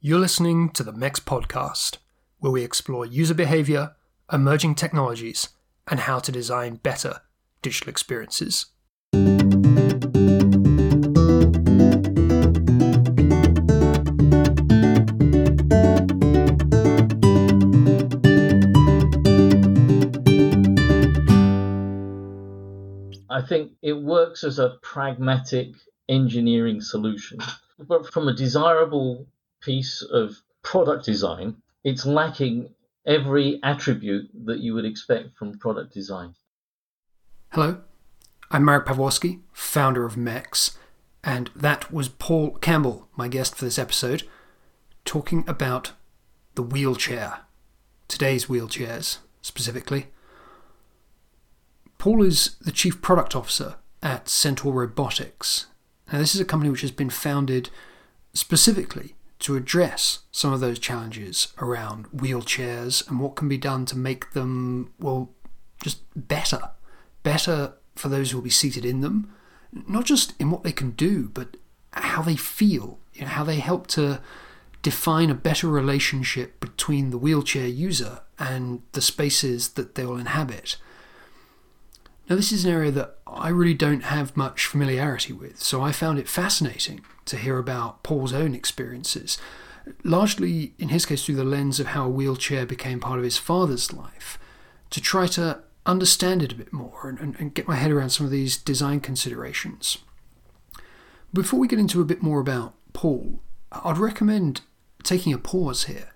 You're listening to the MEX podcast, where we explore user behavior, emerging technologies, and how to design better digital experiences. I think it works as a pragmatic engineering solution. But from a desirable piece of product design, it's lacking every attribute that you would expect from product design. Hello, I'm Marek Pawłowski, founder of MEX, and that was Paul Campbell, my guest for this episode, talking about the wheelchair, today's wheelchairs specifically. Paul is the Chief Product Officer at Centaur Robotics. Now, this is a company which has been founded specifically to address some of those challenges around wheelchairs and what can be done to make them, well, just better. Better for those who will be seated in them, not just in what they can do, but how they feel, you know, how they help to define a better relationship between the wheelchair user and the spaces that they will inhabit. Now, this is an area that I really don't have much familiarity with, so I found it fascinating to hear about Paul's own experiences, largely in his case through the lens of how a wheelchair became part of his father's life, to try to understand it a bit more and, and, and get my head around some of these design considerations. Before we get into a bit more about Paul, I'd recommend taking a pause here.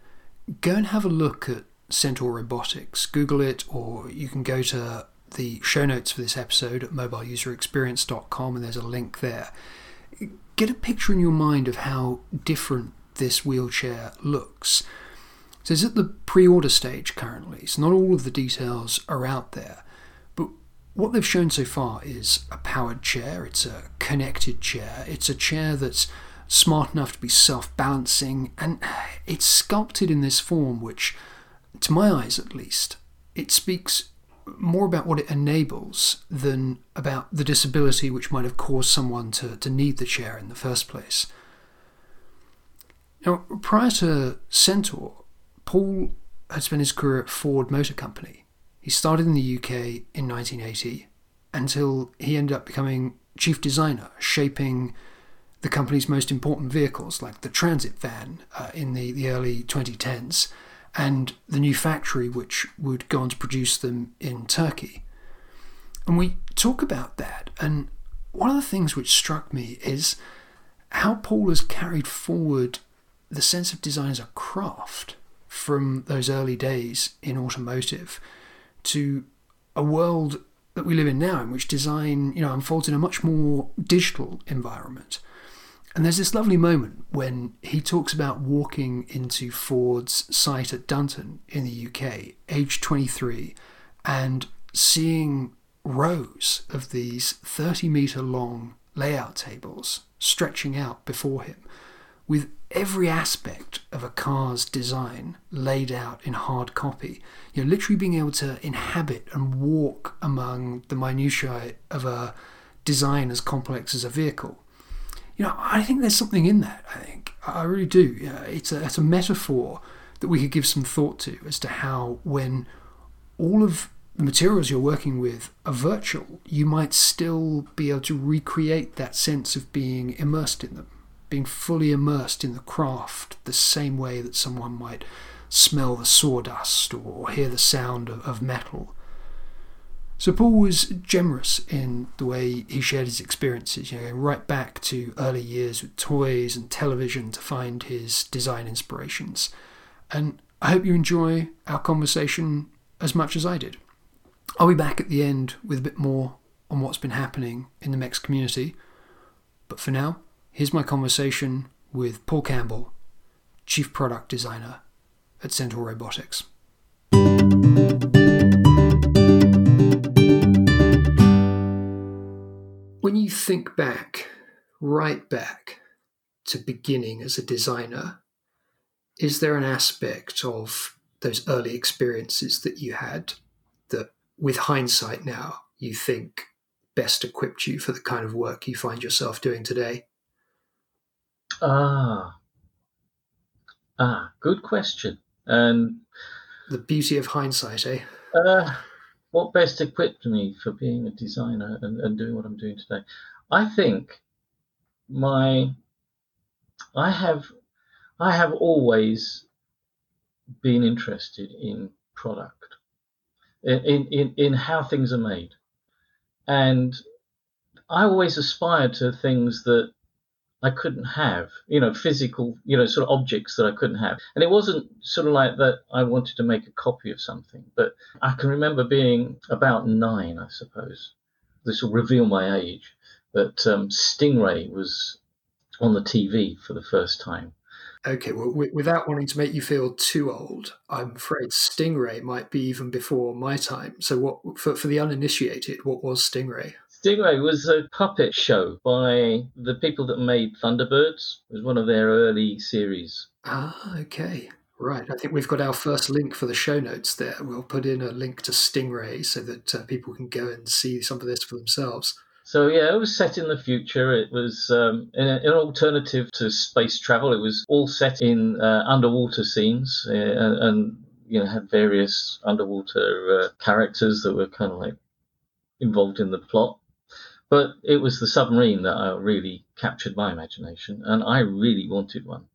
Go and have a look at Centaur Robotics. Google it, or you can go to the show notes for this episode at mobileuserexperience.com and there's a link there. Get a picture in your mind of how different this wheelchair looks. So it's at the pre order stage currently, so not all of the details are out there. But what they've shown so far is a powered chair, it's a connected chair, it's a chair that's smart enough to be self balancing, and it's sculpted in this form which, to my eyes at least, it speaks more about what it enables than about the disability which might have caused someone to, to need the chair in the first place. Now, prior to Centaur, Paul had spent his career at Ford Motor Company. He started in the UK in 1980 until he ended up becoming chief designer, shaping the company's most important vehicles, like the transit van uh, in the, the early 2010s and the new factory which would go on to produce them in Turkey. And we talk about that, and one of the things which struck me is how Paul has carried forward the sense of design as a craft from those early days in automotive to a world that we live in now in which design you know unfolds in a much more digital environment and there's this lovely moment when he talks about walking into Ford's site at Dunton in the UK, age 23, and seeing rows of these 30 metre long layout tables stretching out before him, with every aspect of a car's design laid out in hard copy. You know, literally being able to inhabit and walk among the minutiae of a design as complex as a vehicle you know, I think there's something in that. I think I really do. Yeah, it's a it's a metaphor that we could give some thought to as to how when all of the materials you're working with are virtual, you might still be able to recreate that sense of being immersed in them, being fully immersed in the craft, the same way that someone might smell the sawdust or hear the sound of, of metal. So Paul was generous in the way he shared his experiences, you know, right back to early years with toys and television to find his design inspirations. And I hope you enjoy our conversation as much as I did. I'll be back at the end with a bit more on what's been happening in the MEX community. But for now, here's my conversation with Paul Campbell, Chief Product Designer at Centaur Robotics. When you think back, right back to beginning as a designer, is there an aspect of those early experiences that you had that, with hindsight now, you think best equipped you for the kind of work you find yourself doing today? Ah, Ah, good question. And the beauty of hindsight, eh? Uh, what best equipped me for being a designer and, and doing what I'm doing today? I think my I have I have always been interested in product, in, in, in how things are made. And I always aspired to things that I couldn't have, you know, physical, you know, sort of objects that I couldn't have. And it wasn't sort of like that I wanted to make a copy of something, but I can remember being about nine, I suppose. This will reveal my age, but um, Stingray was on the TV for the first time. Okay, well, w- without wanting to make you feel too old, I'm afraid Stingray might be even before my time. So, what for, for the uninitiated, what was Stingray? Stingray was a puppet show by the people that made Thunderbirds. It was one of their early series. Ah, okay. Right. I think we've got our first link for the show notes there. We'll put in a link to Stingray so that uh, people can go and see some of this for themselves. So yeah, it was set in the future. It was um, an, an, alternative to space travel. It was all set in uh, underwater scenes uh, and, and, you know had various underwater uh, characters that were kind of like involved in the plot. But it was the submarine that uh, really captured my imagination, and I really wanted one.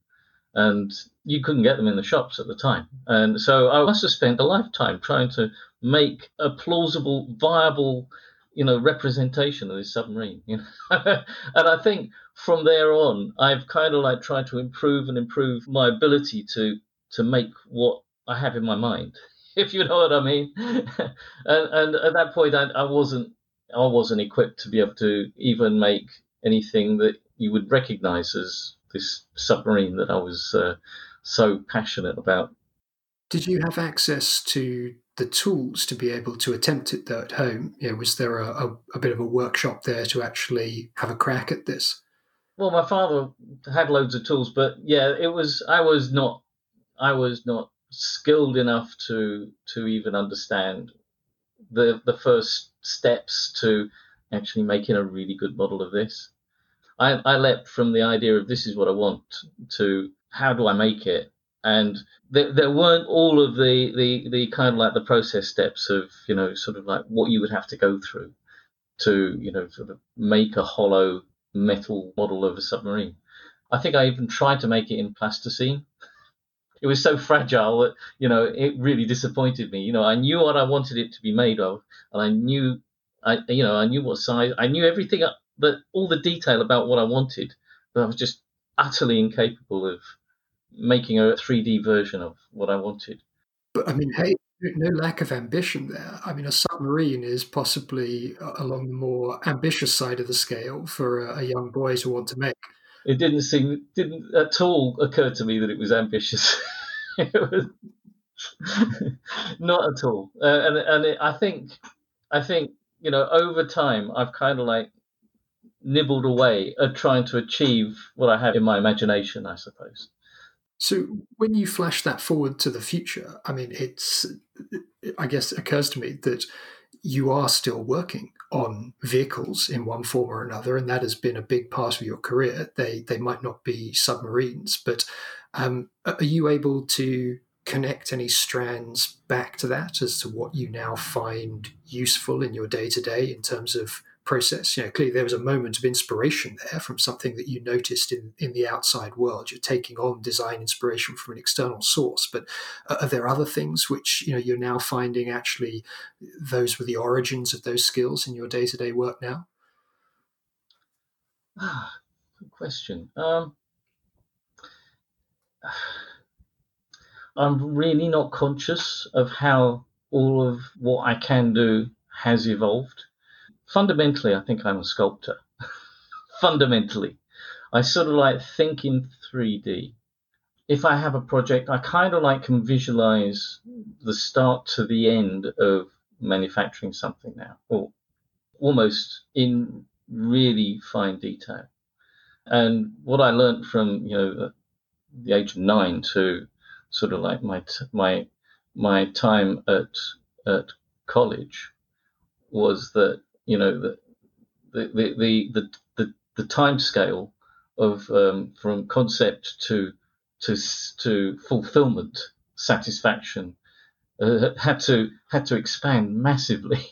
And you couldn't get them in the shops at the time. And so I must have spent a lifetime trying to make a plausible, viable you know representation of this submarine you know and i think from there on i've kind of like tried to improve and improve my ability to to make what i have in my mind if you know what i mean and, and at that point I, I wasn't i wasn't equipped to be able to even make anything that you would recognize as this submarine that i was uh, so passionate about did you have access to the tools to be able to attempt it though at home? You know, was there a, a, a, bit of a workshop there to actually have a crack at this? Well, my father had loads of tools, but yeah, it was I was not I was not skilled enough to to even understand the the first steps to actually making a really good model of this. I, I leapt from the idea of this is what I want to how do I make it and there, there weren't all of the, the, the kind of like the process steps of you know sort of like what you would have to go through to you know sort of make a hollow metal model of a submarine. I think I even tried to make it in plasticine. It was so fragile that you know it really disappointed me. You know, I knew what I wanted it to be made of, and I knew, I you know, I knew what size, I knew everything, but all the detail about what I wanted, but I was just utterly incapable of making a 3D version of what I wanted. But I mean, hey, no lack of ambition there. I mean, a submarine is possibly uh, along the more ambitious side of the scale for a, a young boy to want to make. It didn't seem, didn't at all occur to me that it was ambitious. not at all. Uh, and and it, I think, I think you know, over time, I've kind of like nibbled away at trying to achieve what I have in my imagination, I suppose. So when you flash that forward to the future, I mean, it's, I guess, it occurs to me that you are still working on vehicles in one form or another, and that has been a big part of your career. They they might not be submarines, but um, are you able to connect any strands back to that as to what you now find useful in your day to day in terms of process. You know, clearly there was a moment of inspiration there from something that you noticed in, in the outside world. You're taking on design inspiration from an external source, but are there other things which you know you're now finding actually those were the origins of those skills in your day to day work now? Ah, good question. Um, I'm really not conscious of how all of what I can do has evolved fundamentally, I think I'm a sculptor. fundamentally, I sort of like think in 3D. If I have a project, I kind of like can visualize the start to the end of manufacturing something now, or almost in really fine detail. And what I learned from you know the age of nine to sort of like my my my time at at college was that you know the the the the the, the time scale of um, from concept to to to fulfillment satisfaction uh, had to had to expand massively.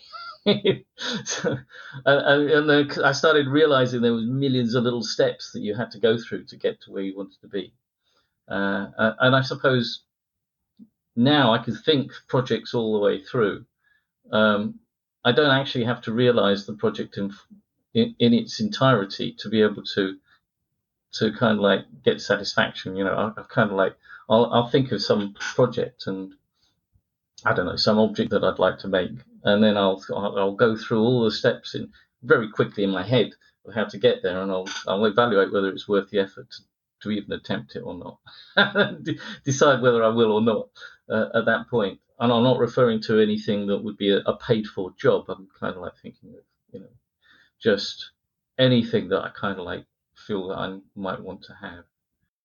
so, and, and I started realizing there was millions of little steps that you had to go through to get to where you wanted to be. Uh, and I suppose now I can think projects all the way through. Um, I don't actually have to realize the project in, in, in its entirety to be able to to kind of like get satisfaction. You know, I, have kind of like I'll, I'll think of some project and I don't know some object that I'd like to make, and then I'll I'll go through all the steps in very quickly in my head of how to get there, and I'll I'll evaluate whether it's worth the effort to, to even attempt it or not, decide whether I will or not uh, at that point. And I'm not referring to anything that would be a, a paid for job. I'm kind of like thinking of you know just anything that I kind of like feel that I might want to have.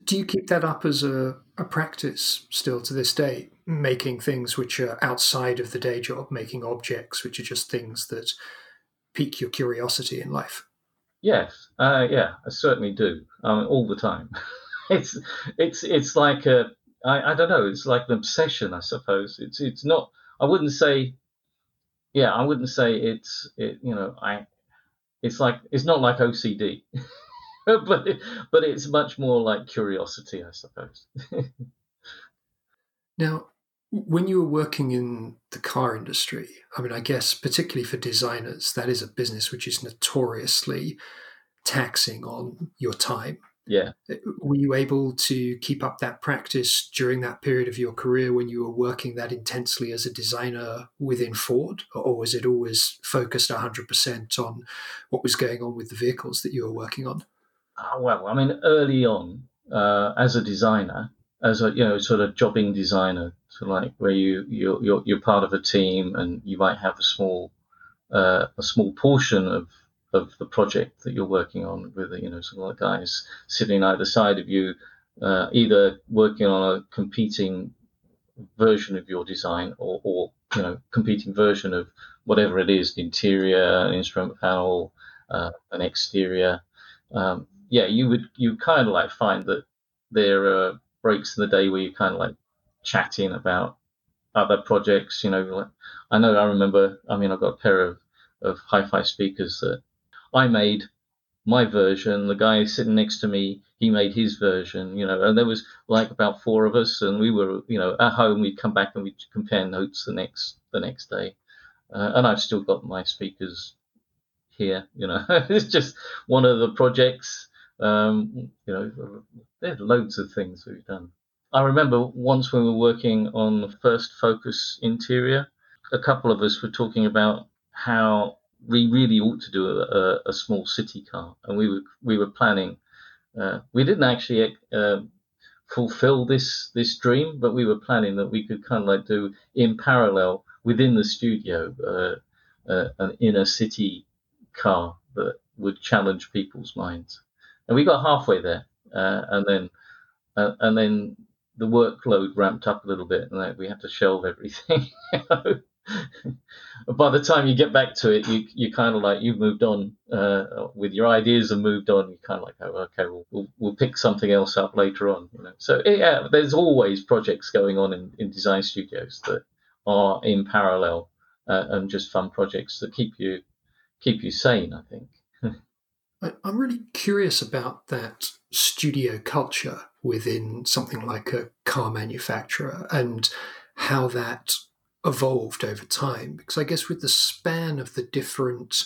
Do you keep that up as a, a practice still to this day? Making things which are outside of the day job, making objects which are just things that pique your curiosity in life? Yes, uh, yeah, I certainly do. Um, all the time. it's it's it's like a I, I don't know. It's like an obsession, I suppose. It's it's not. I wouldn't say. Yeah, I wouldn't say it's it. You know, I. It's like it's not like OCD. but it, but it's much more like curiosity, I suppose. now, when you were working in the car industry, I mean, I guess particularly for designers, that is a business which is notoriously taxing on your time. Yeah. Uh, were you able to keep up that practice during that period of your career when you were working that intensely as a designer within Ford? Or was it always focused 100% on what was going on with the vehicles that you were working on? Uh, well, I mean, early on, uh, as a designer, as a you know sort of jobbing designer, so like where you you're, you're, you're part of a team and you might have a small uh, a small portion of of the project that you're working on with you know some of the guys sitting either side of you, uh, either working on a competing version of your design or, or you know competing version of whatever it is, the interior, an instrument panel, uh, an exterior. Um, yeah, you would you kind of like find that there are breaks in the day where you're kind of like chatting about other projects. You know, like, I know I remember. I mean, I've got a pair of of hi-fi speakers that I made my version. The guy sitting next to me, he made his version. You know, and there was like about four of us, and we were, you know, at home. We'd come back and we'd compare notes the next the next day. Uh, and I've still got my speakers here. You know, it's just one of the projects um, you know, there's loads of things we've done. I remember once when we were working on the first Focus interior, a couple of us were talking about how we really ought to do a, a small city car, and we were we were planning. Uh, we didn't actually uh, fulfill this this dream, but we were planning that we could kind of like do in parallel within the studio uh, uh an inner city car that would challenge people's minds and we got halfway there, uh, and then uh, and then the workload ramped up a little bit, and like, we had to shelve everything. By the time you get back to it, you you kind of like you've moved on uh, with your ideas and moved on. You kind of like, oh, okay, we'll, we'll, we'll pick something else up later on. You know, so yeah, there's always projects going on in, in design studios that are in parallel uh, and just fun projects that keep you keep you sane. I think. I'm really curious about that studio culture within something like a car manufacturer and how that evolved over time. Because I guess with the span of the different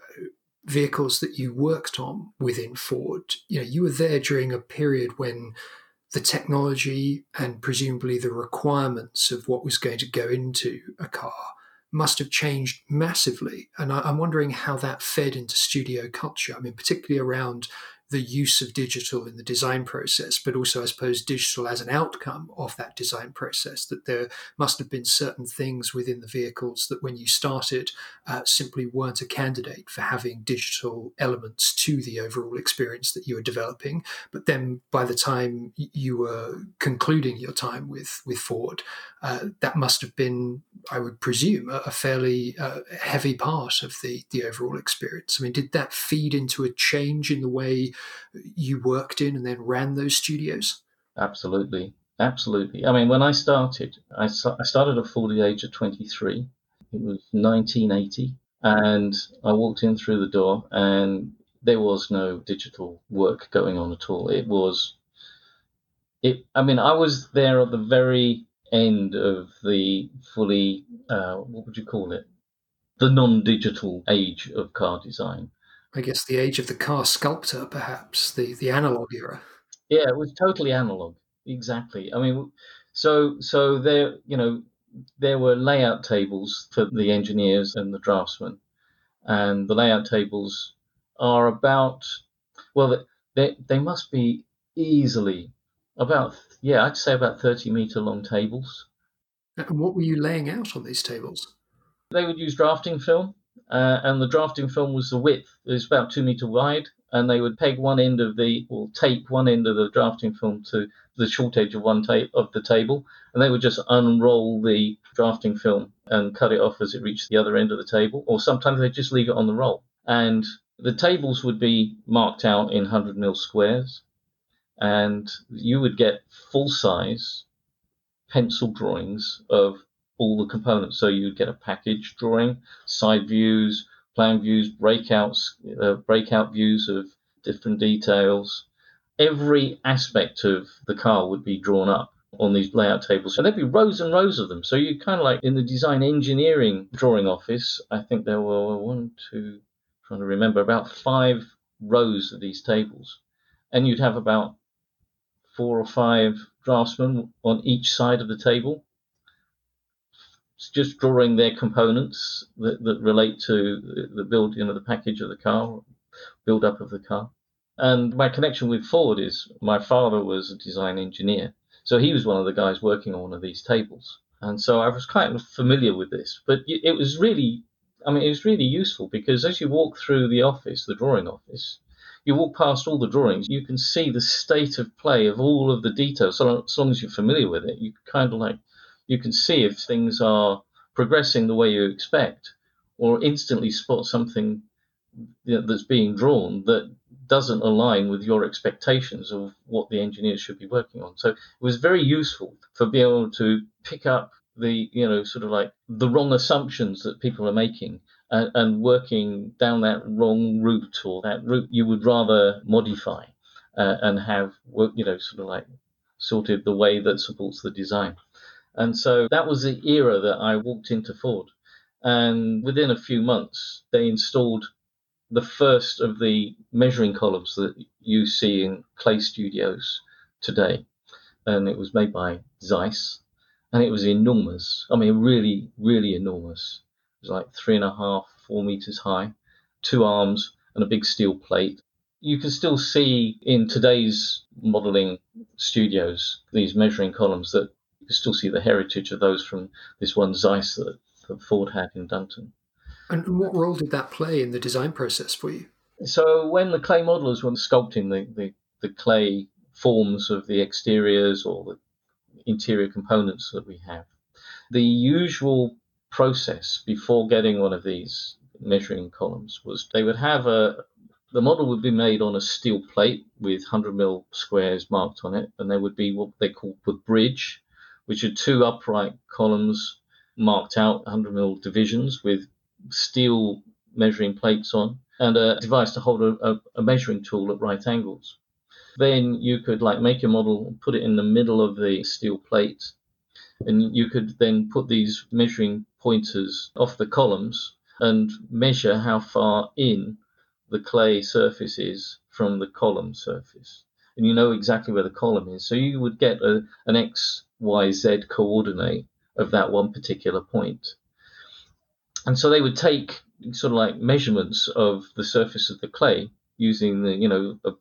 uh, vehicles that you worked on within Ford, you know, you were there during a period when the technology and presumably the requirements of what was going to go into a car must have changed massively. And I, am wondering how that fed into studio culture. I mean, particularly around the use of digital in the design process, but also, I suppose, digital as an outcome of that design process. That there must have been certain things within the vehicles that, when you started, uh, simply weren't a candidate for having digital elements to the overall experience that you were developing. But then, by the time you were concluding your time with with Ford, uh, that must have been, I would presume, a, a fairly uh, heavy part of the the overall experience. I mean, did that feed into a change in the way you worked in and then ran those studios? Absolutely. Absolutely. I mean, when I started, I, I started at at the age of 23. It was 1980. And I walked in through the door, and there was no digital work going on at all. It was, it. I mean, I was there at the very end of the fully, uh, what would you call it? The non-digital age of car design. I guess the age of the car sculptor, perhaps the the analog era. Yeah, it was totally analog. Exactly. I mean, so so there, you know, there were layout tables for the engineers and the draftsmen, and the layout tables are about, well, they they must be easily about yeah, I'd say about thirty meter long tables. And what were you laying out on these tables? They would use drafting film, uh, and the drafting film was the width. It was about two meter wide, and they would peg one end of the or tape one end of the drafting film to the short edge of one tape of the table, and they would just unroll the drafting film and cut it off as it reached the other end of the table, or sometimes they'd just leave it on the roll. And the tables would be marked out in 100 mil squares, and you would get full size pencil drawings of all the components. So you'd get a package drawing, side views, plan views, breakouts, uh, breakout views of different details. Every aspect of the car would be drawn up on these layout tables. And there'd be rows and rows of them. So you kind of like in the design engineering drawing office, I think there were one, two, trying to remember, about five rows of these tables. And you'd have about four or five draftsmen on each side of the table just drawing their components that, that relate to the build, you know, the package of the car, build up of the car. And my connection with Ford is my father was a design engineer, so he was one of the guys working on one of these tables, and so I was quite familiar with this. But it was really, I mean, it was really useful because as you walk through the office, the drawing office, you walk past all the drawings, you can see the state of play of all of the details. So as long as you're familiar with it, you kind of like you can see if things are progressing the way you expect, or instantly spot something that's being drawn that doesn't align with your expectations of what the engineers should be working on. So it was very useful for being able to pick up the you know sort of like the wrong assumptions that people are making and, and working down that wrong route or that route you would rather modify uh, and have you know sort of like sorted the way that supports the design. And so that was the era that I walked into Ford. And within a few months, they installed the first of the measuring columns that you see in Clay Studios today. And it was made by Zeiss. And it was enormous. I mean, really, really enormous. It was like three and a half, four meters high, two arms, and a big steel plate. You can still see in today's modeling studios these measuring columns that you can still see the heritage of those from this one Zeiss that, that Ford had in Dunton. And what role did that play in the design process for you? So when the clay modelers were sculpting the, the, the clay forms of the exteriors or the interior components that we have, the usual process before getting one of these measuring columns was they would have a the model would be made on a steel plate with 100 mil squares marked on it, and there would be what they called the bridge, which are two upright columns marked out 100 mil divisions with steel measuring plates on and a device to hold a, a, measuring tool at right angles. Then you could like make a model, put it in the middle of the steel plate, and you could then put these measuring pointers off the columns and measure how far in the clay surface is from the column surface. And you know exactly where the column is. So you would get a, an X, Y, Z coordinate of that one particular point. And so they would take sort of like measurements of the surface of the clay using the, you know, a,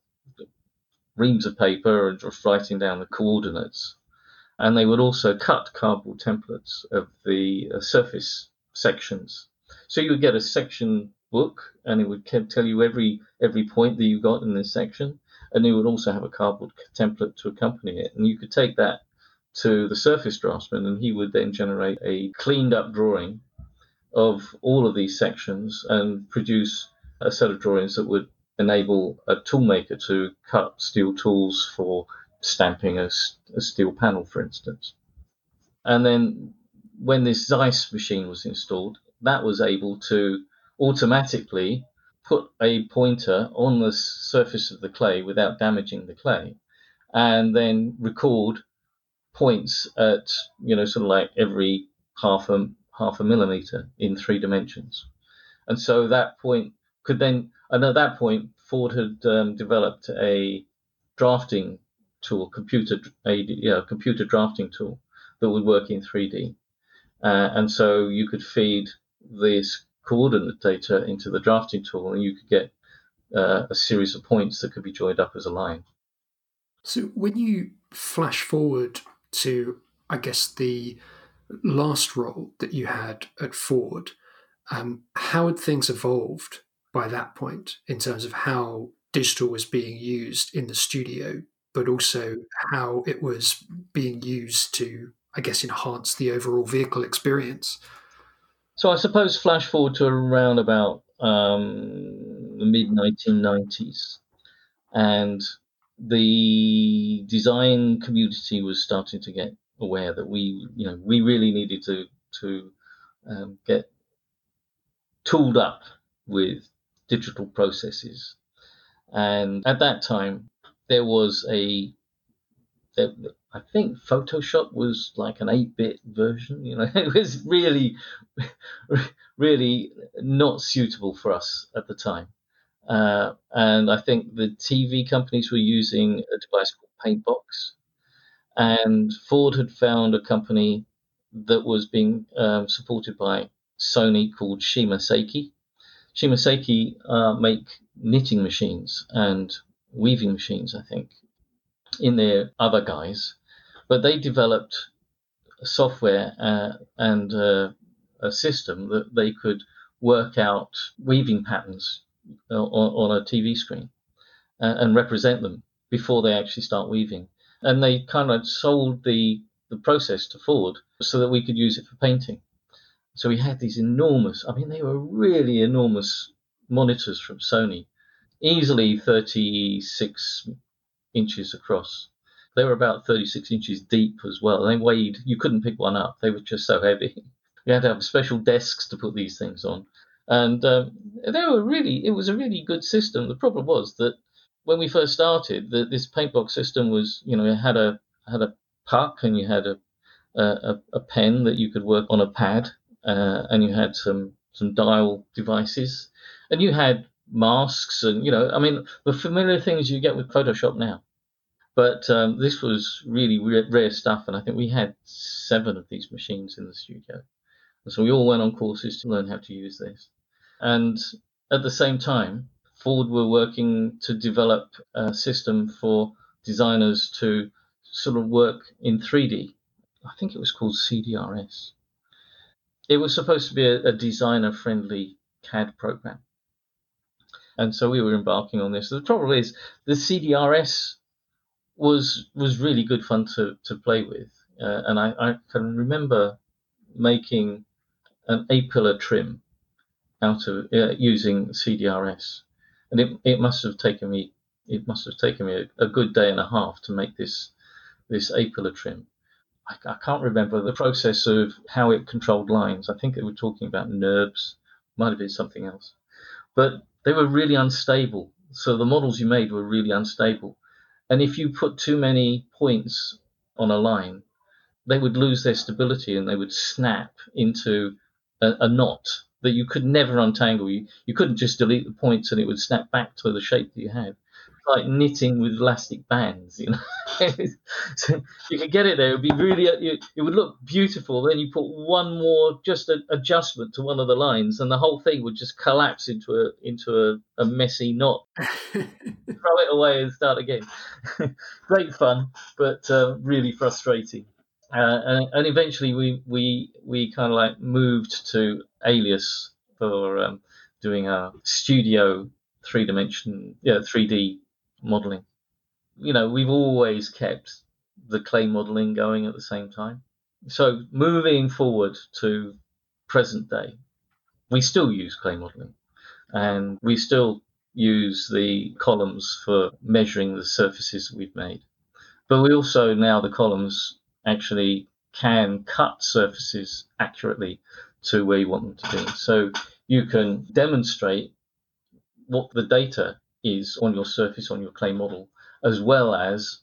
reams of paper and just writing down the coordinates. And they would also cut cardboard templates of the uh, surface sections. So you would get a section book and it would tell you every every point that you got in this section and it would also have a cardboard template to accompany it and you could take that to the surface draftsman, and he would then generate a cleaned up drawing of all of these sections and produce a set of drawings that would enable a toolmaker to cut steel tools for stamping a, a steel panel, for instance. And then when this Zeiss machine was installed, that was able to automatically put a pointer on the surface of the clay without damaging the clay, and then record points at you know sort of like every half a half a millimeter in three dimensions, and so that point could then and at that point Ford had um, developed a drafting tool, computer a yeah, computer drafting tool that would work in 3D, uh, and so you could feed this coordinate data into the drafting tool, and you could get uh, a series of points that could be joined up as a line. So when you flash forward to, I guess, the last role that you had at Ford, um, how had things evolved by that point in terms of how digital was being used in the studio, but also how it was being used to, I guess, enhance the overall vehicle experience? So I suppose flash forward to around about um, the mid 1990s, and the design community was starting to get aware that we, you know, we really needed to to um, get tooled up with digital processes. And at that time, there was a, I think Photoshop was like an 8 bit version. You know, it was really, really not suitable for us at the time. Uh, and I think the TV companies were using a device called Paintbox. And Ford had found a company that was being um, supported by Sony called Shima Seiki. Shimaseki uh, make knitting machines and weaving machines, I think, in their other guise but they developed software uh, and uh, a system that they could work out weaving patterns uh, on, on a TV screen uh, and represent them before they actually start weaving. And they kind of sold the, the process to Ford so that we could use it for painting. So we had these enormous, I mean, they were really enormous monitors from Sony, easily 36 inches across they were about 36 inches deep as well. They weighed, you couldn't pick one up. They were just so heavy. You had to have special desks to put these things on. And um, they were really, it was a really good system. The problem was that when we first started, that this paintbox system was, you know, it had a had a puck and you had a a, a pen that you could work on a pad, uh, and you had some some dial devices, and you had masks and you know, I mean, the familiar things you get with Photoshop now. But um, this was really rare stuff, and I think we had seven of these machines in the studio. And so we all went on courses to learn how to use this. And at the same time, Ford were working to develop a system for designers to sort of work in 3D. I think it was called CDRS. It was supposed to be a, a designer friendly CAD program. And so we were embarking on this. The trouble is, the CDRS was was really good fun to, to play with. Uh, and I, I can remember making an A pillar trim out of uh, using CDRS, and it, it must have taken me it must have taken me a, a good day and a half to make this this A pillar trim. I, I, can't remember the process of how it controlled lines. I think they were talking about NURBS, might have been something else, but they were really unstable. So the models you made were really unstable. And if you put too many points on a line, they would lose their stability and they would snap into a, a knot that you could never untangle. You, you couldn't just delete the points and it would snap back to the shape that you had. Like knitting with elastic bands, you know. so you could get it there. It would be really, it would look beautiful. Then you put one more just an adjustment to one of the lines, and the whole thing would just collapse into a into a, a messy knot. throw it away and start again. Great fun, but uh, really frustrating. Uh, and, and, eventually we we we kind of like moved to Alias for um, doing our studio three dimension, yeah, three D modeling. You know, we've always kept the clay modeling going at the same time. So moving forward to present day, we still use clay modeling, and we still use the columns for measuring the surfaces we've made. But we also now the columns actually can cut surfaces accurately to where you want them to be. So you can demonstrate what the data is on your surface on your clay model, as well as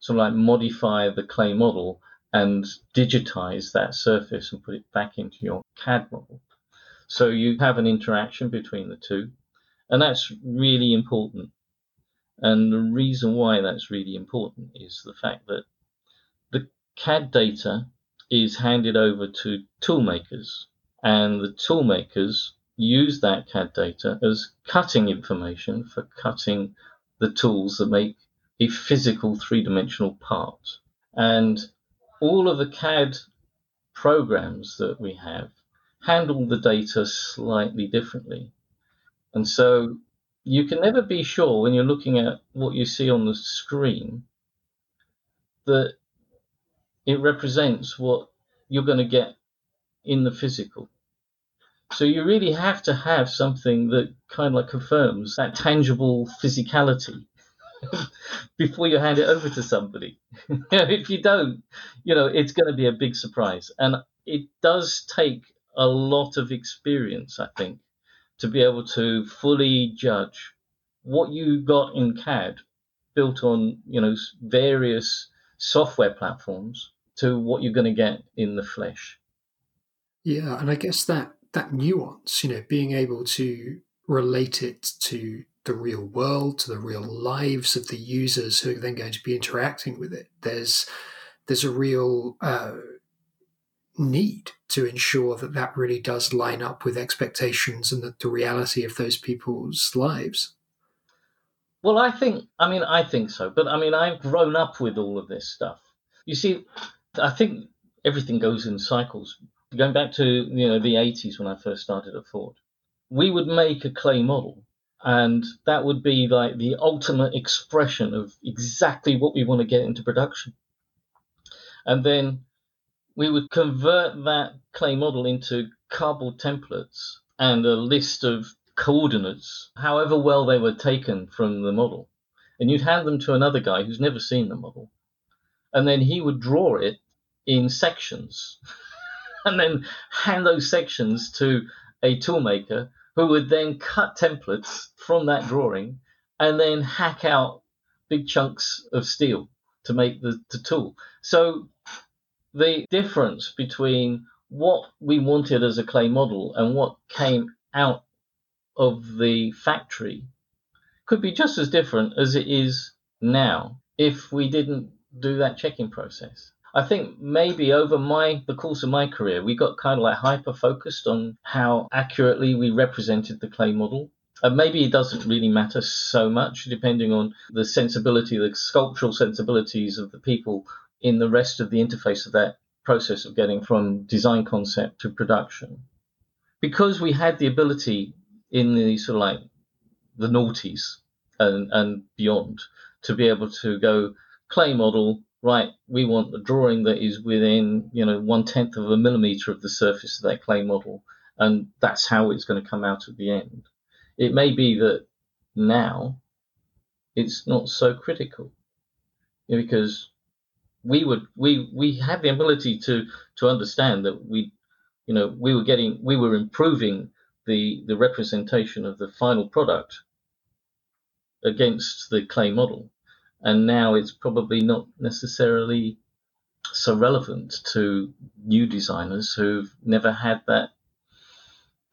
sort of like modify the clay model and digitize that surface and put it back into your CAD model. So you have an interaction between the two, and that's really important. And the reason why that's really important is the fact that the CAD data is handed over to toolmakers, and the toolmakers use that CAD data as cutting information for cutting the tools that make a physical three dimensional part. And all of the CAD programs that we have handle the data slightly differently. And so you can never be sure when you're looking at what you see on the screen that it represents what you're going to get in the physical. So you really have to have something that kind of like confirms that tangible physicality before you hand it over to somebody. if you don't, you know, it's going to be a big surprise. And it does take a lot of experience, I think, to be able to fully judge what you got in CAD built on, you know, various software platforms to what you're going to get in the flesh. Yeah, and I guess that that nuance, you know, being able to relate it to the real world, to the real lives of the users who are then going to be interacting with it. There's there's a real uh, need to ensure that that really does line up with expectations and the, the reality of those people's lives. Well, I think, I mean, I think so, but I mean, I've grown up with all of this stuff. You see, I think everything goes in cycles. Going back to you know the 80s when I first started at Ford, we would make a clay model, and that would be like the ultimate expression of exactly what we want to get into production. And then we would convert that clay model into cardboard templates and a list of coordinates, however well they were taken from the model. And you'd hand them to another guy who's never seen the model. And then he would draw it in sections and then hand those sections to a toolmaker who would then cut templates from that drawing and then hack out big chunks of steel to make the, the tool. So the difference between what we wanted as a clay model and what came out of the factory could be just as different as it is now if we didn't do that checking process. I think maybe over my the course of my career, we got kind of like hyper focused on how accurately we represented the clay model. And maybe it doesn't really matter so much, depending on the sensibility, the sculptural sensibilities of the people in the rest of the interface of that process of getting from design concept to production. Because we had the ability in the sort of like the noughties and, and beyond to be able to go clay model, right, we want a drawing that is within, you know, one tenth of a millimeter of the surface of that clay model, and that's how it's going to come out at the end. It may be that now it's not so critical because we would we we had the ability to to understand that we you know we were getting we were improving the the representation of the final product against the clay model and now it's probably not necessarily so relevant to new designers who've never had that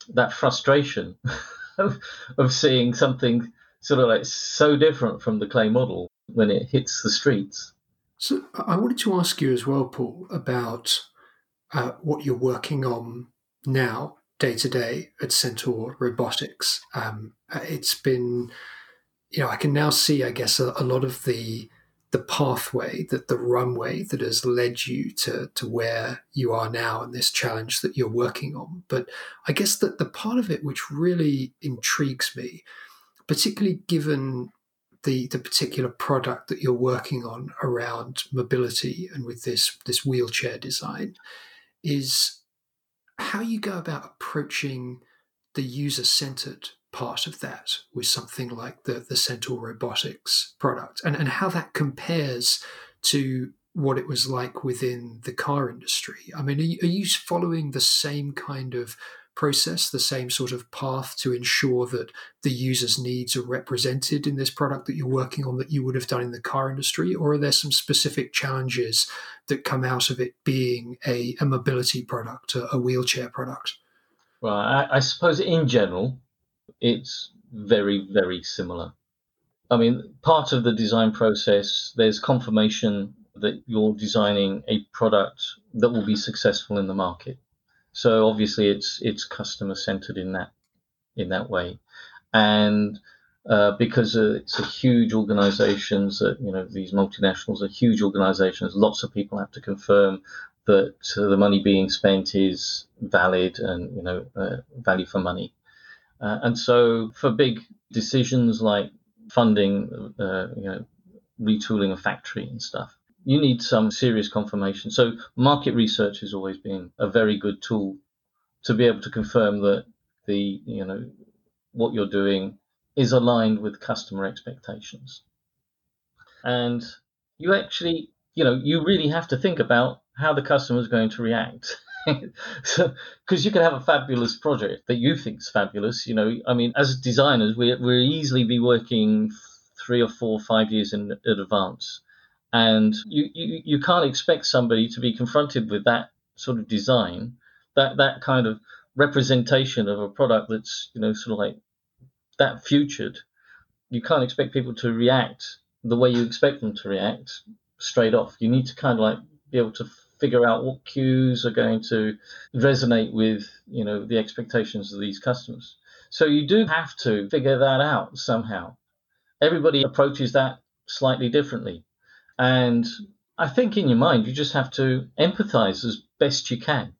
that frustration of, of seeing something sort of like so different from the clay model when it hits the streets so I wanted to ask you as well, Paul, about uh, what you're working on now, day to day at Centaur Robotics. Um, uh, it's been, you know, I can now see, I guess, a, a lot of the the pathway, that the runway that has led you to to where you are now and this challenge that you're working on. But I guess that the part of it which really intrigues me, particularly given the the particular product that you're working on around mobility and with this this wheelchair design is how you go about approaching the user centered part of that with something like the the Centaur Robotics product and, and how that compares to what it was like within the car industry. I mean, are you, are you following the same kind of process, the same sort of path to ensure that the user's needs are represented in this product that you're working on that you would have done in the car industry? Or are there some specific challenges that come out of it being a, a mobility product, a, a wheelchair product? Well, I, I suppose in general, it's very, very similar. I mean, part of the design process, there's confirmation that you're designing a product that will be successful in the market. So obviously, it's it's customer centered in that in that way, and uh, because uh, it's a huge organizations that you know these multinationals are huge organizations. Lots of people have to confirm that uh, the money being spent is valid and you know uh, value for money. Uh, and so for big decisions like funding, uh, you know, retooling a factory and stuff, you need some serious confirmation. So market research has always been a very good tool to be able to confirm that the you know what you're doing is aligned with customer expectations. And you actually, you know, you really have to think about how the customer is going to react. Because you can have a fabulous project that you think is fabulous. You know, I mean, as designers, we we easily be working three or four, five years in, in advance, and you, you you can't expect somebody to be confronted with that sort of design, that that kind of representation of a product that's you know sort of like that futured. You can't expect people to react the way you expect them to react straight off. You need to kind of like be able to figure out what cues are going to resonate with you know the expectations of these customers. So you do have to figure that out somehow. Everybody approaches that slightly differently, and I think in your mind you just have to empathize as best you can.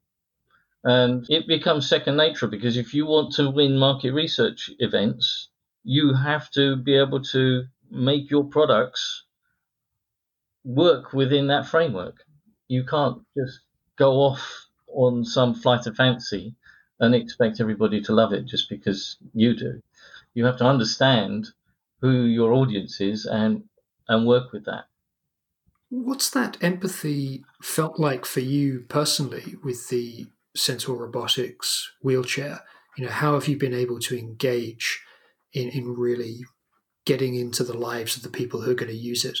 And it becomes second nature because if you want to win market research events, you have to be able to make your products work within that framework you can't just go off on some flight of fancy and expect everybody to love it just because you do. You have to understand who your audience is and and work with that. What's that empathy felt like for you personally with the Centaur Robotics wheelchair? You know, how have you been able to engage in, in really getting into the lives of the people who are going to use it?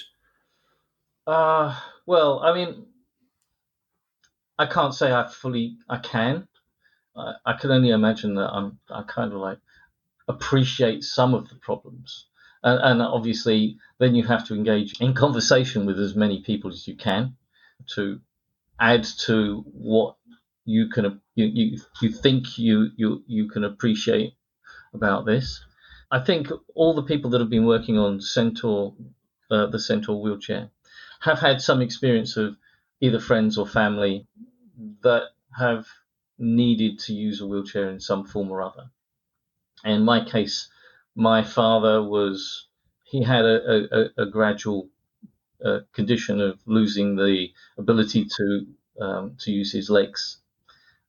Uh, well, I mean, I can't say I fully I can. I, I can only imagine that I'm I kind of like appreciate some of the problems, and, and obviously then you have to engage in conversation with as many people as you can to add to what you can you, you, you think you, you you can appreciate about this. I think all the people that have been working on Centaur, uh, the Centaur wheelchair, have had some experience of either friends or family that have needed to use a wheelchair in some form or other. In my case, my father was he had a, a, a gradual uh, condition of losing the ability to um, to use his legs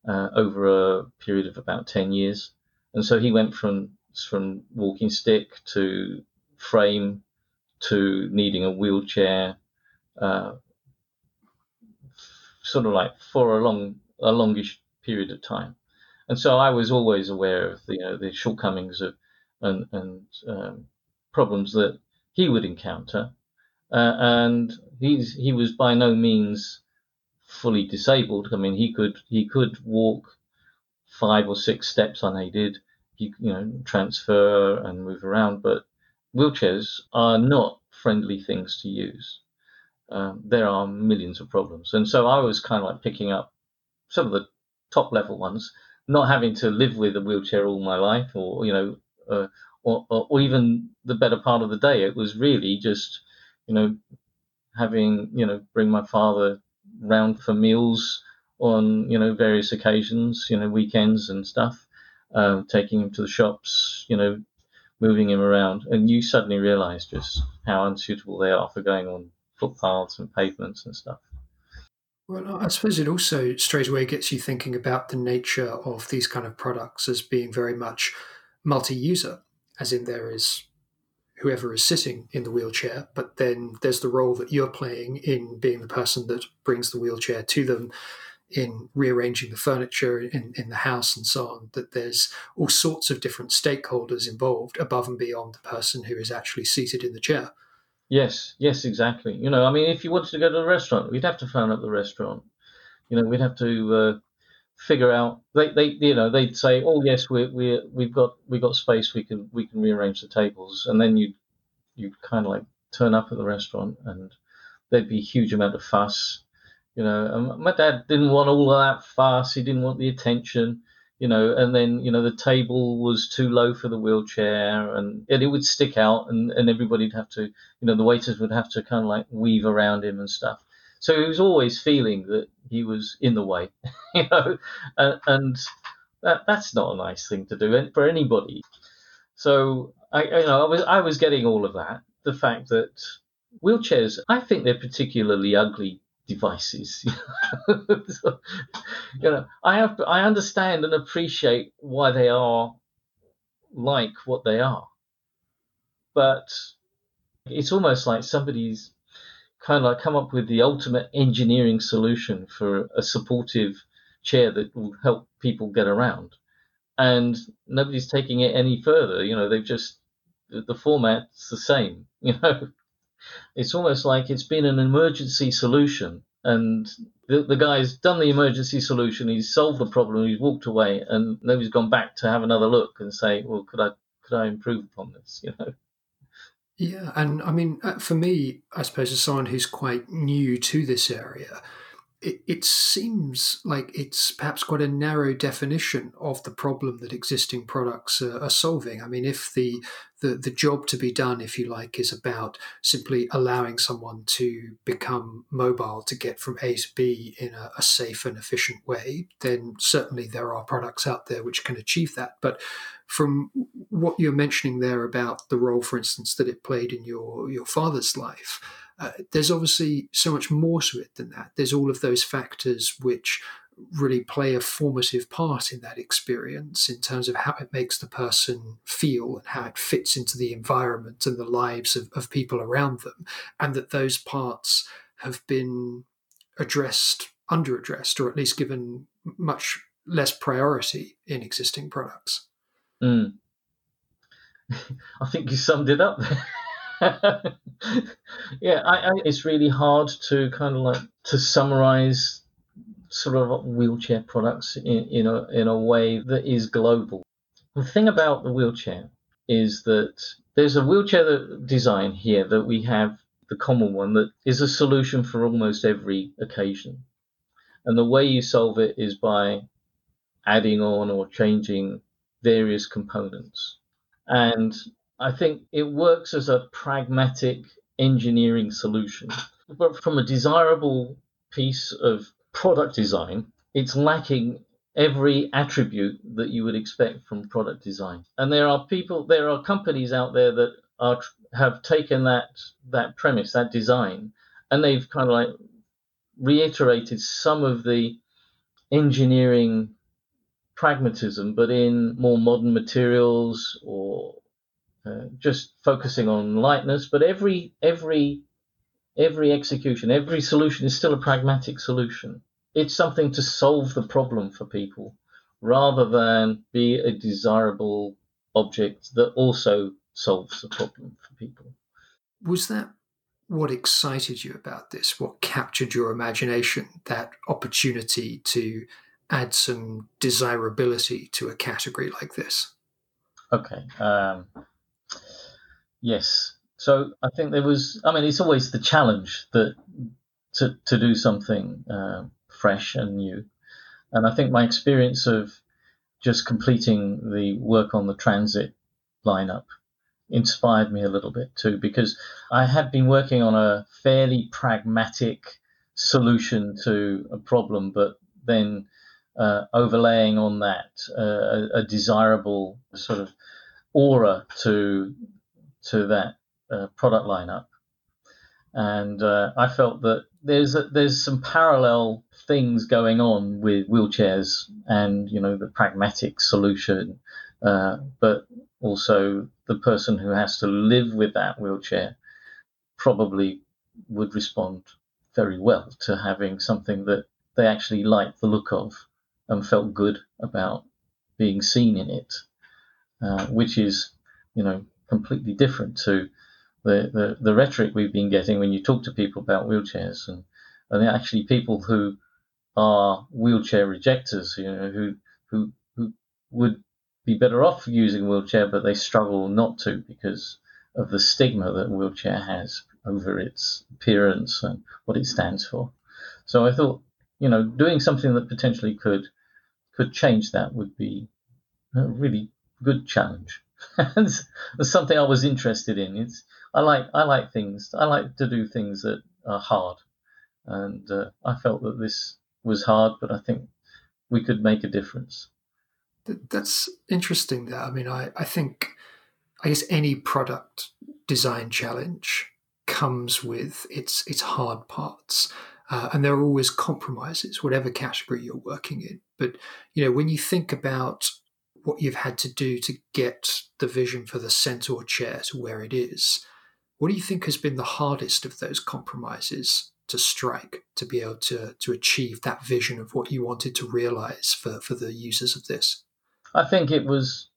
uh, over a period of about ten years, and so he went from from walking stick to frame to needing a wheelchair uh, sort of like for a long a longish period of time. And so I was always aware of the you know, the shortcomings of and, and um, problems that he would encounter. Uh, and he's he was by no means fully disabled. I mean, he could he could walk five or six steps unaided. He you know transfer and move around, but wheelchairs are not friendly things to use um, there are millions of problems. And so I was kind of like picking up some of the top level ones, not having to live with a wheelchair all my life, or you know, uh, or, or, or even the better part of the day. It was really just, you know, having you know bring my father round for meals on you know various occasions, you know weekends and stuff, uh, taking him to the shops, you know, moving him around, and you suddenly realise just how unsuitable they are for going on footpaths and pavements and stuff. Well, I suppose it also straight away gets you thinking about the nature of these kind of products as being very much multi user, as in there is whoever is sitting in the wheelchair, but then there's the role that you're playing in being the person that brings the wheelchair to them, in rearranging the furniture in, in the house and so on, that there's all sorts of different stakeholders involved above and beyond the person who is actually seated in the chair. Yes, yes, exactly. You know, I mean, if you wanted to go to the restaurant, we'd have to phone up the restaurant. You know, we'd have to uh, figure out. They, they, you know, they'd say, "Oh, yes, we, we, we've got, we've got space. We can, we can rearrange the tables." And then you, you kind of like turn up at the restaurant, and there'd be a huge amount of fuss you know, and my dad didn't want all of that fuss. He didn't want the attention. You know, and then you know the table was too low for the wheelchair, and, and it would stick out, and, and everybody'd have to, you know, the waiters would have to kind of like weave around him and stuff. So he was always feeling that he was in the way, you know, and, and that, that's not a nice thing to do for anybody. So I, you know, I was I was getting all of that. The fact that wheelchairs, I think they're particularly ugly devices. so, you know, I have I understand and appreciate why they are like what they are, but it's almost like somebody's kind of like come up with the ultimate engineering solution for a supportive chair that will help people get around, and nobody's taking it any further. You know, they've just the format's the same. You know, it's almost like it's been an emergency solution. And the, the guy's done the emergency solution. He's solved the problem. He's walked away. And nobody's gone back to have another look and say well could i could i improve upon this? You know? Yeah. And i mean uh, for me i suppose as someone who's quite new to this area it, it seems like it's perhaps quite a narrow definition of the problem that existing products are, are solving. I mean, if the, the the job to be done, if you like, is about simply allowing someone to become mobile to get from A to B in a, a safe and efficient way, then certainly there are products out there which can achieve that. But from what you're mentioning there about the role, for instance, that it played in your your father's life uh, there's obviously so much more to it than that. There's all of those factors which really play a formative part in that experience in terms of how it makes the person feel and how it fits into the environment and the lives of, of people around them, and that those parts have been addressed, under addressed, or at least given much less priority in existing products. Mm. I think you summed it up there. yeah, I, I, it's really hard to kind of like to summarize sort of wheelchair products in, in a in a way that is global. The thing about the wheelchair is that there's a wheelchair design here that we have the common one that is a solution for almost every occasion. And the way you solve it is by adding on or changing various components. And I think it works as a pragmatic engineering solution. But from a desirable piece of product design, it's lacking every attribute that you would expect from product design. And there are people, there are companies out there that are have taken that that premise, that design, and they've kind of like reiterated some of the engineering pragmatism, but in more modern materials or uh, just focusing on lightness, but every every every execution, every solution is still a pragmatic solution. It's something to solve the problem for people rather than be a desirable object that also solves the problem for people. Was that what excited you about this? What captured your imagination? That opportunity to add some desirability to a category like this? Okay. Um, Yes. So I think there was. I mean, it's always the challenge that to to do something uh, fresh and new, and I think my experience of just completing the work on the transit lineup inspired me a little bit too because I had been working on a fairly pragmatic solution to a problem, but then uh, overlaying on that uh, a, a, desirable sort of aura to to that uh, product lineup, and uh, I felt that there's a, there's some parallel things going on with wheelchairs and you know the pragmatic solution, uh, but also the person who has to live with that wheelchair probably would respond very well to having something that they actually liked the look of and felt good about being seen in it, uh, which is, you know, completely different to the, the, the rhetoric we've been getting when you talk to people about wheelchairs and, and actually people who are wheelchair rejectors, you know, who, who, who would be better off using a wheelchair, but they struggle not to because of the stigma that wheelchair has over its appearance and what it stands for. So I thought, you know, doing something that potentially could could change that would be a really good challenge. And something I was interested in. It's I like I like things. I like to do things that are hard, and uh, I felt that this was hard, but I think we could make a difference. That's interesting. There, I mean, I I think I guess any product design challenge comes with its its hard parts. Uh, and there are always compromises, whatever category you're working in. But you know, when you think about what you've had to do to get the vision for the Centaur chair to where it is, what do you think has been the hardest of those compromises to strike to be able to to achieve that vision of what you wanted to realize for for the users of this? I think it was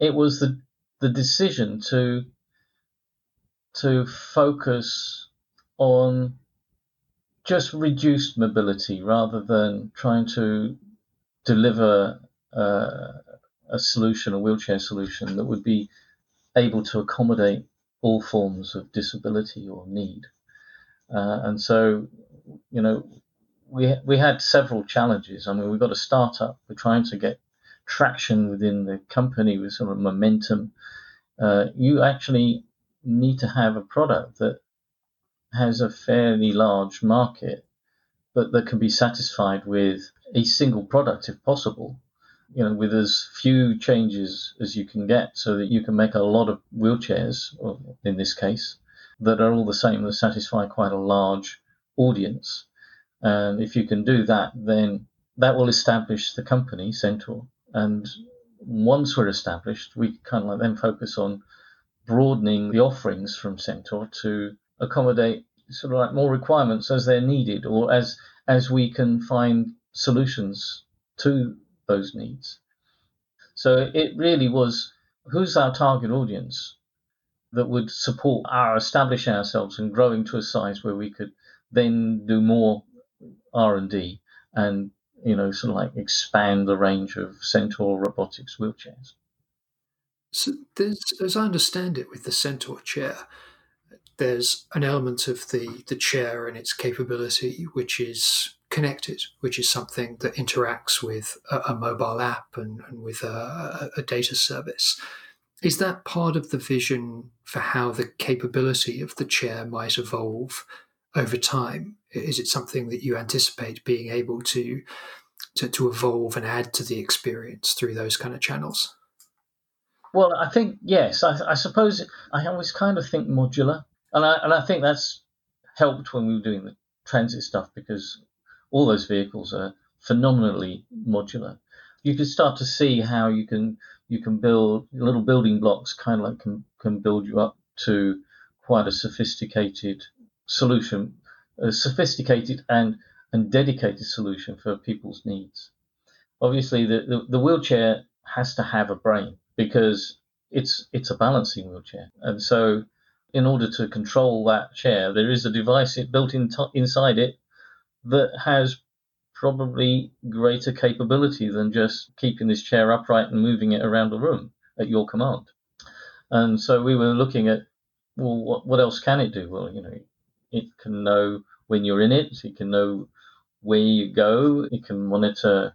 it was the the decision to to focus on just reduced mobility rather than trying to deliver uh, a solution, a wheelchair solution that would be able to accommodate all forms of disability or need. Uh, and so, you know, we we had several challenges. I mean, we've got a startup. We're trying to get traction within the company with sort of momentum. Uh, you actually need to have a product that has a fairly large market, but that can be satisfied with a single product if possible. You know, with as few changes as you can get, so that you can make a lot of wheelchairs, in this case, that are all the same that satisfy quite a large audience. And if you can do that, then that will establish the company, Centaur. And once we're established, we kind of like then focus on broadening the offerings from Centaur to accommodate sort of like more requirements as they're needed or as as we can find solutions to those needs. So it really was who's our target audience that would support our establishing ourselves and growing to a size where we could then do more R and D and you know sort of like expand the range of Centaur robotics wheelchairs. So as I understand it, with the Centaur chair, there's an element of the the chair and its capability which is connected, which is something that interacts with a, a mobile app and, and with a, a, data service. Is that part of the vision for how the capability of the chair might evolve over time? Is it something that you anticipate being able to to, to evolve and add to the experience through those kind of channels? Well, I think yes. I, I suppose I always kind of think modular, and I and I think that's helped when we were doing the transit stuff because all those vehicles are phenomenally modular. You can start to see how you can you can build little building blocks, kind of like can can build you up to quite a sophisticated solution, a sophisticated and and dedicated solution for people's needs. Obviously, the, the, the wheelchair has to have a brain because it's it's a balancing wheelchair, and so in order to control that chair, there is a device built in t- inside it that has probably greater capability than just keeping this chair upright and moving it around the room at your command. And so we were looking at, well, what, what else can it do? Well, you know, it can know when you're in it, it can know where you go, it can monitor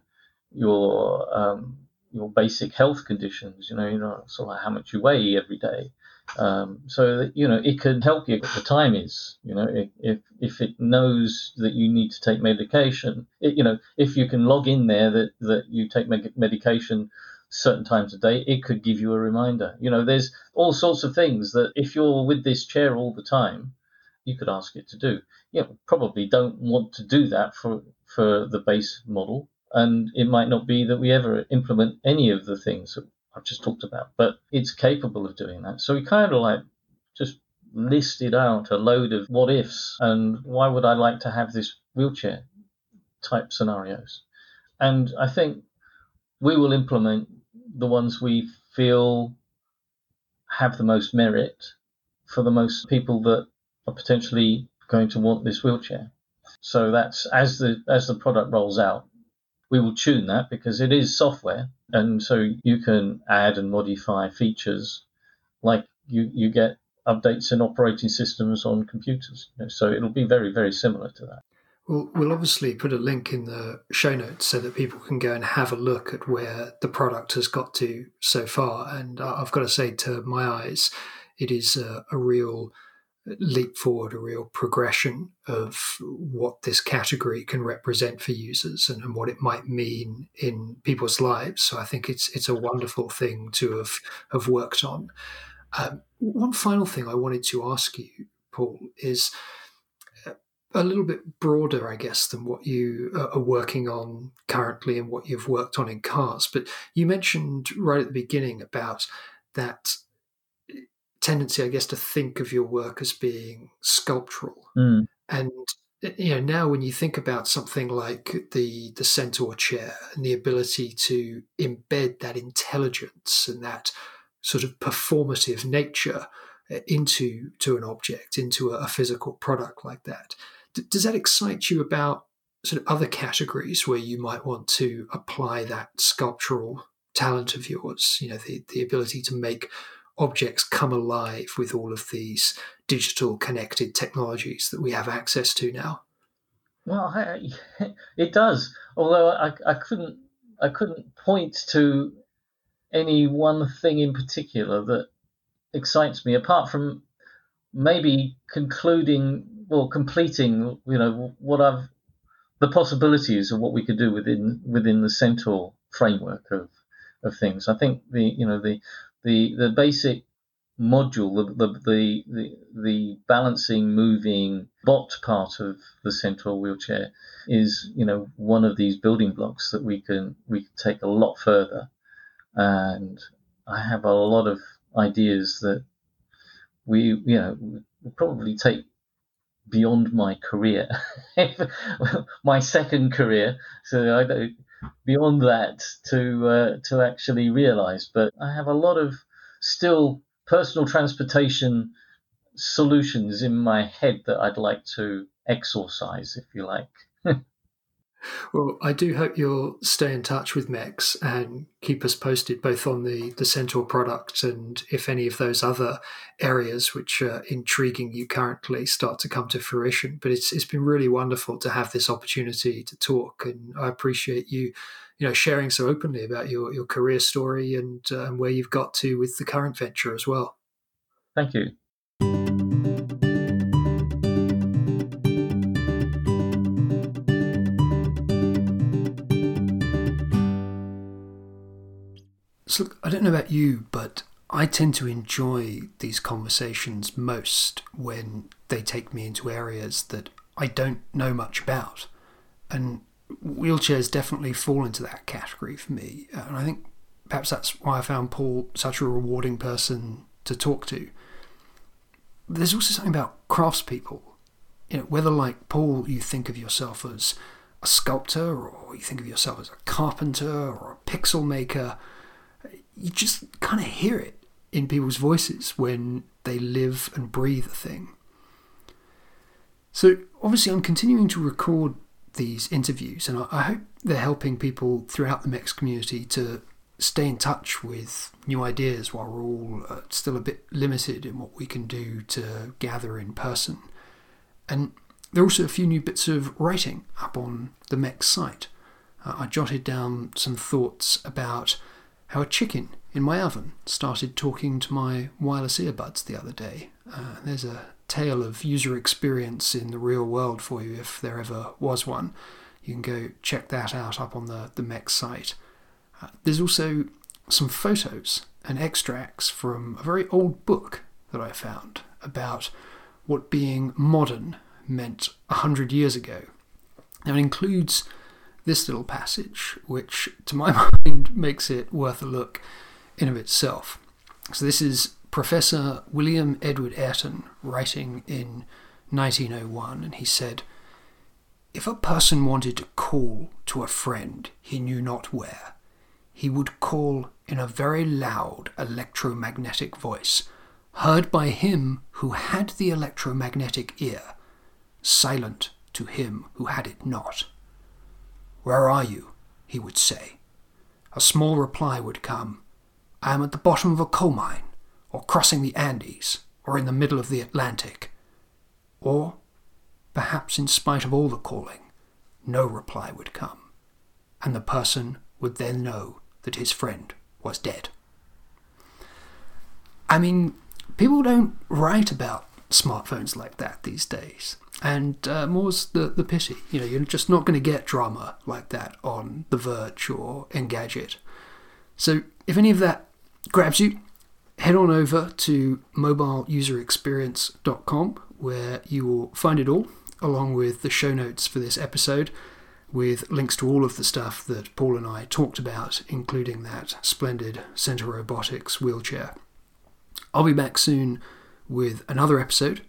your um, your basic health conditions. You know, you know, sort of how much you weigh every day. Um, so that, you know it can help you the time is. You know, if if it knows that you need to take medication, it, you know, if you can log in there that that you take medication certain times a day, it could give you a reminder. You know, there's all sorts of things that if you're with this chair all the time, you could ask it to do. You know, probably don't want to do that for for the base model and it might not be that we ever implement any of the things I've just talked about, but it's capable of doing that. So we kind of like just listed out a load of what ifs and why would I like to have this wheelchair type scenarios. And I think we will implement the ones we feel have the most merit for the most people that are potentially going to want this wheelchair. So that's as the as the product rolls out, we will tune that because it is software, and so you can add and modify features like you you get updates in operating systems on computers. So it'll be very very similar to that. Well, we'll obviously put a link in the show notes so that people can go and have a look at where the product has got to so far. And I've got to say, to my eyes, it is a, a real leap forward, a real progression of what this category can represent for users and, and, what it might mean in people's lives. So I think it's it's a wonderful thing to have have worked on. Um, one final thing I wanted to ask you, Paul, is uh, a little bit broader, I guess, than what you are working on currently and what you've worked on in cars. But you mentioned right at the beginning about that tendency, I guess, to think of your work as being sculptural. Mm. And you know, now when you think about something like the the centaur chair and the ability to embed that intelligence and that sort of performative nature uh, into to an object, into a, a physical product like that, D- does that excite you about sort of other categories where you might want to apply that sculptural talent of yours? You know, the the ability to make objects come alive with all of these digital connected technologies that we have access to now? Well, I, it does. Although I, I couldn't I couldn't point to any one thing in particular that excites me apart from maybe concluding or completing you know what I've the possibilities of what we could do within within the Centaur framework of of things. I think the you know the the the basic module, the the the, the balancing, moving bot part of the Centaur wheelchair is you know one of these building blocks that we can we can take a lot further, and I have a lot of ideas that we you know probably take beyond my career, my second career. So I don't beyond that to uh, to actually realize. But I have a lot of still personal transportation solutions in my head that I'd like to exorcise, if you like. Well, I do hope you'll stay in touch with MEX and keep us posted both on the, the Centaur product and if any of those other areas which are intriguing you currently start to come to fruition. But it's it's been really wonderful to have this opportunity to talk, and I appreciate you, you know, sharing so openly about your, your career story and uh, where you've got to with the current venture as well. Thank you. So, I don't know about you, but I tend to enjoy these conversations most when they take me into areas that I don't know much about. And wheelchairs definitely fall into that category for me. And I think perhaps that's why I found Paul such a rewarding person to talk to. There's also something about craftspeople. You know, whether like Paul, you think of yourself as a sculptor, or you think of yourself as a carpenter or a pixel maker you just kind of hear it in people's voices when they live and breathe a thing. So, obviously, I'm continuing to record these interviews, and I hope they're helping people throughout the MEX community to stay in touch with new ideas while we're all uh, still a bit limited in what we can do to gather in person. And there are also a few new bits of writing up on the MEX site. Uh, I jotted down some thoughts about how a chicken in my oven started talking to my wireless earbuds the other day. Uh, there's a tale of user experience in the real world for you if there ever was one. You can go check that out up on the, the MEX site. Uh, there's also some photos and extracts from a very old book that I found about what being modern meant a hundred years ago. Now, it includes this little passage, which to my mind makes it worth a look in of itself. So this is Professor William Edward Ayrton writing in 1901, and he said, If a person wanted to call to a friend he knew not where, he would call in a very loud electromagnetic voice, heard by him who had the electromagnetic ear, silent to him who had it not. Where are you? he would say. A small reply would come, I am at the bottom of a coal mine, or crossing the Andes, or in the middle of the Atlantic. Or, perhaps in spite of all the calling, no reply would come, and the person would then know that his friend was dead. I mean, people don't write about smartphones like that these days. And uh, more's the, the pity. You know, you're just not going to get drama like that on The Verge or Engadget. So if any of that grabs you, head on over to mobileuserexperience.com where you will find it all, along with the show notes for this episode, with links to all of the stuff that Paul and I talked about, including that splendid Centaur Robotics wheelchair. I'll be back soon with another episode,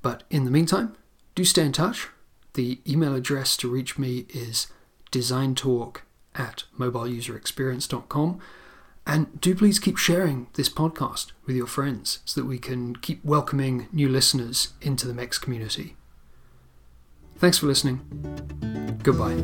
but in the meantime, do stay in touch. The email address to reach me is designtalk at mobileuserexperience.com. And do please keep sharing this podcast with your friends so that we can keep welcoming new listeners into the MEX community. Thanks for listening. Goodbye.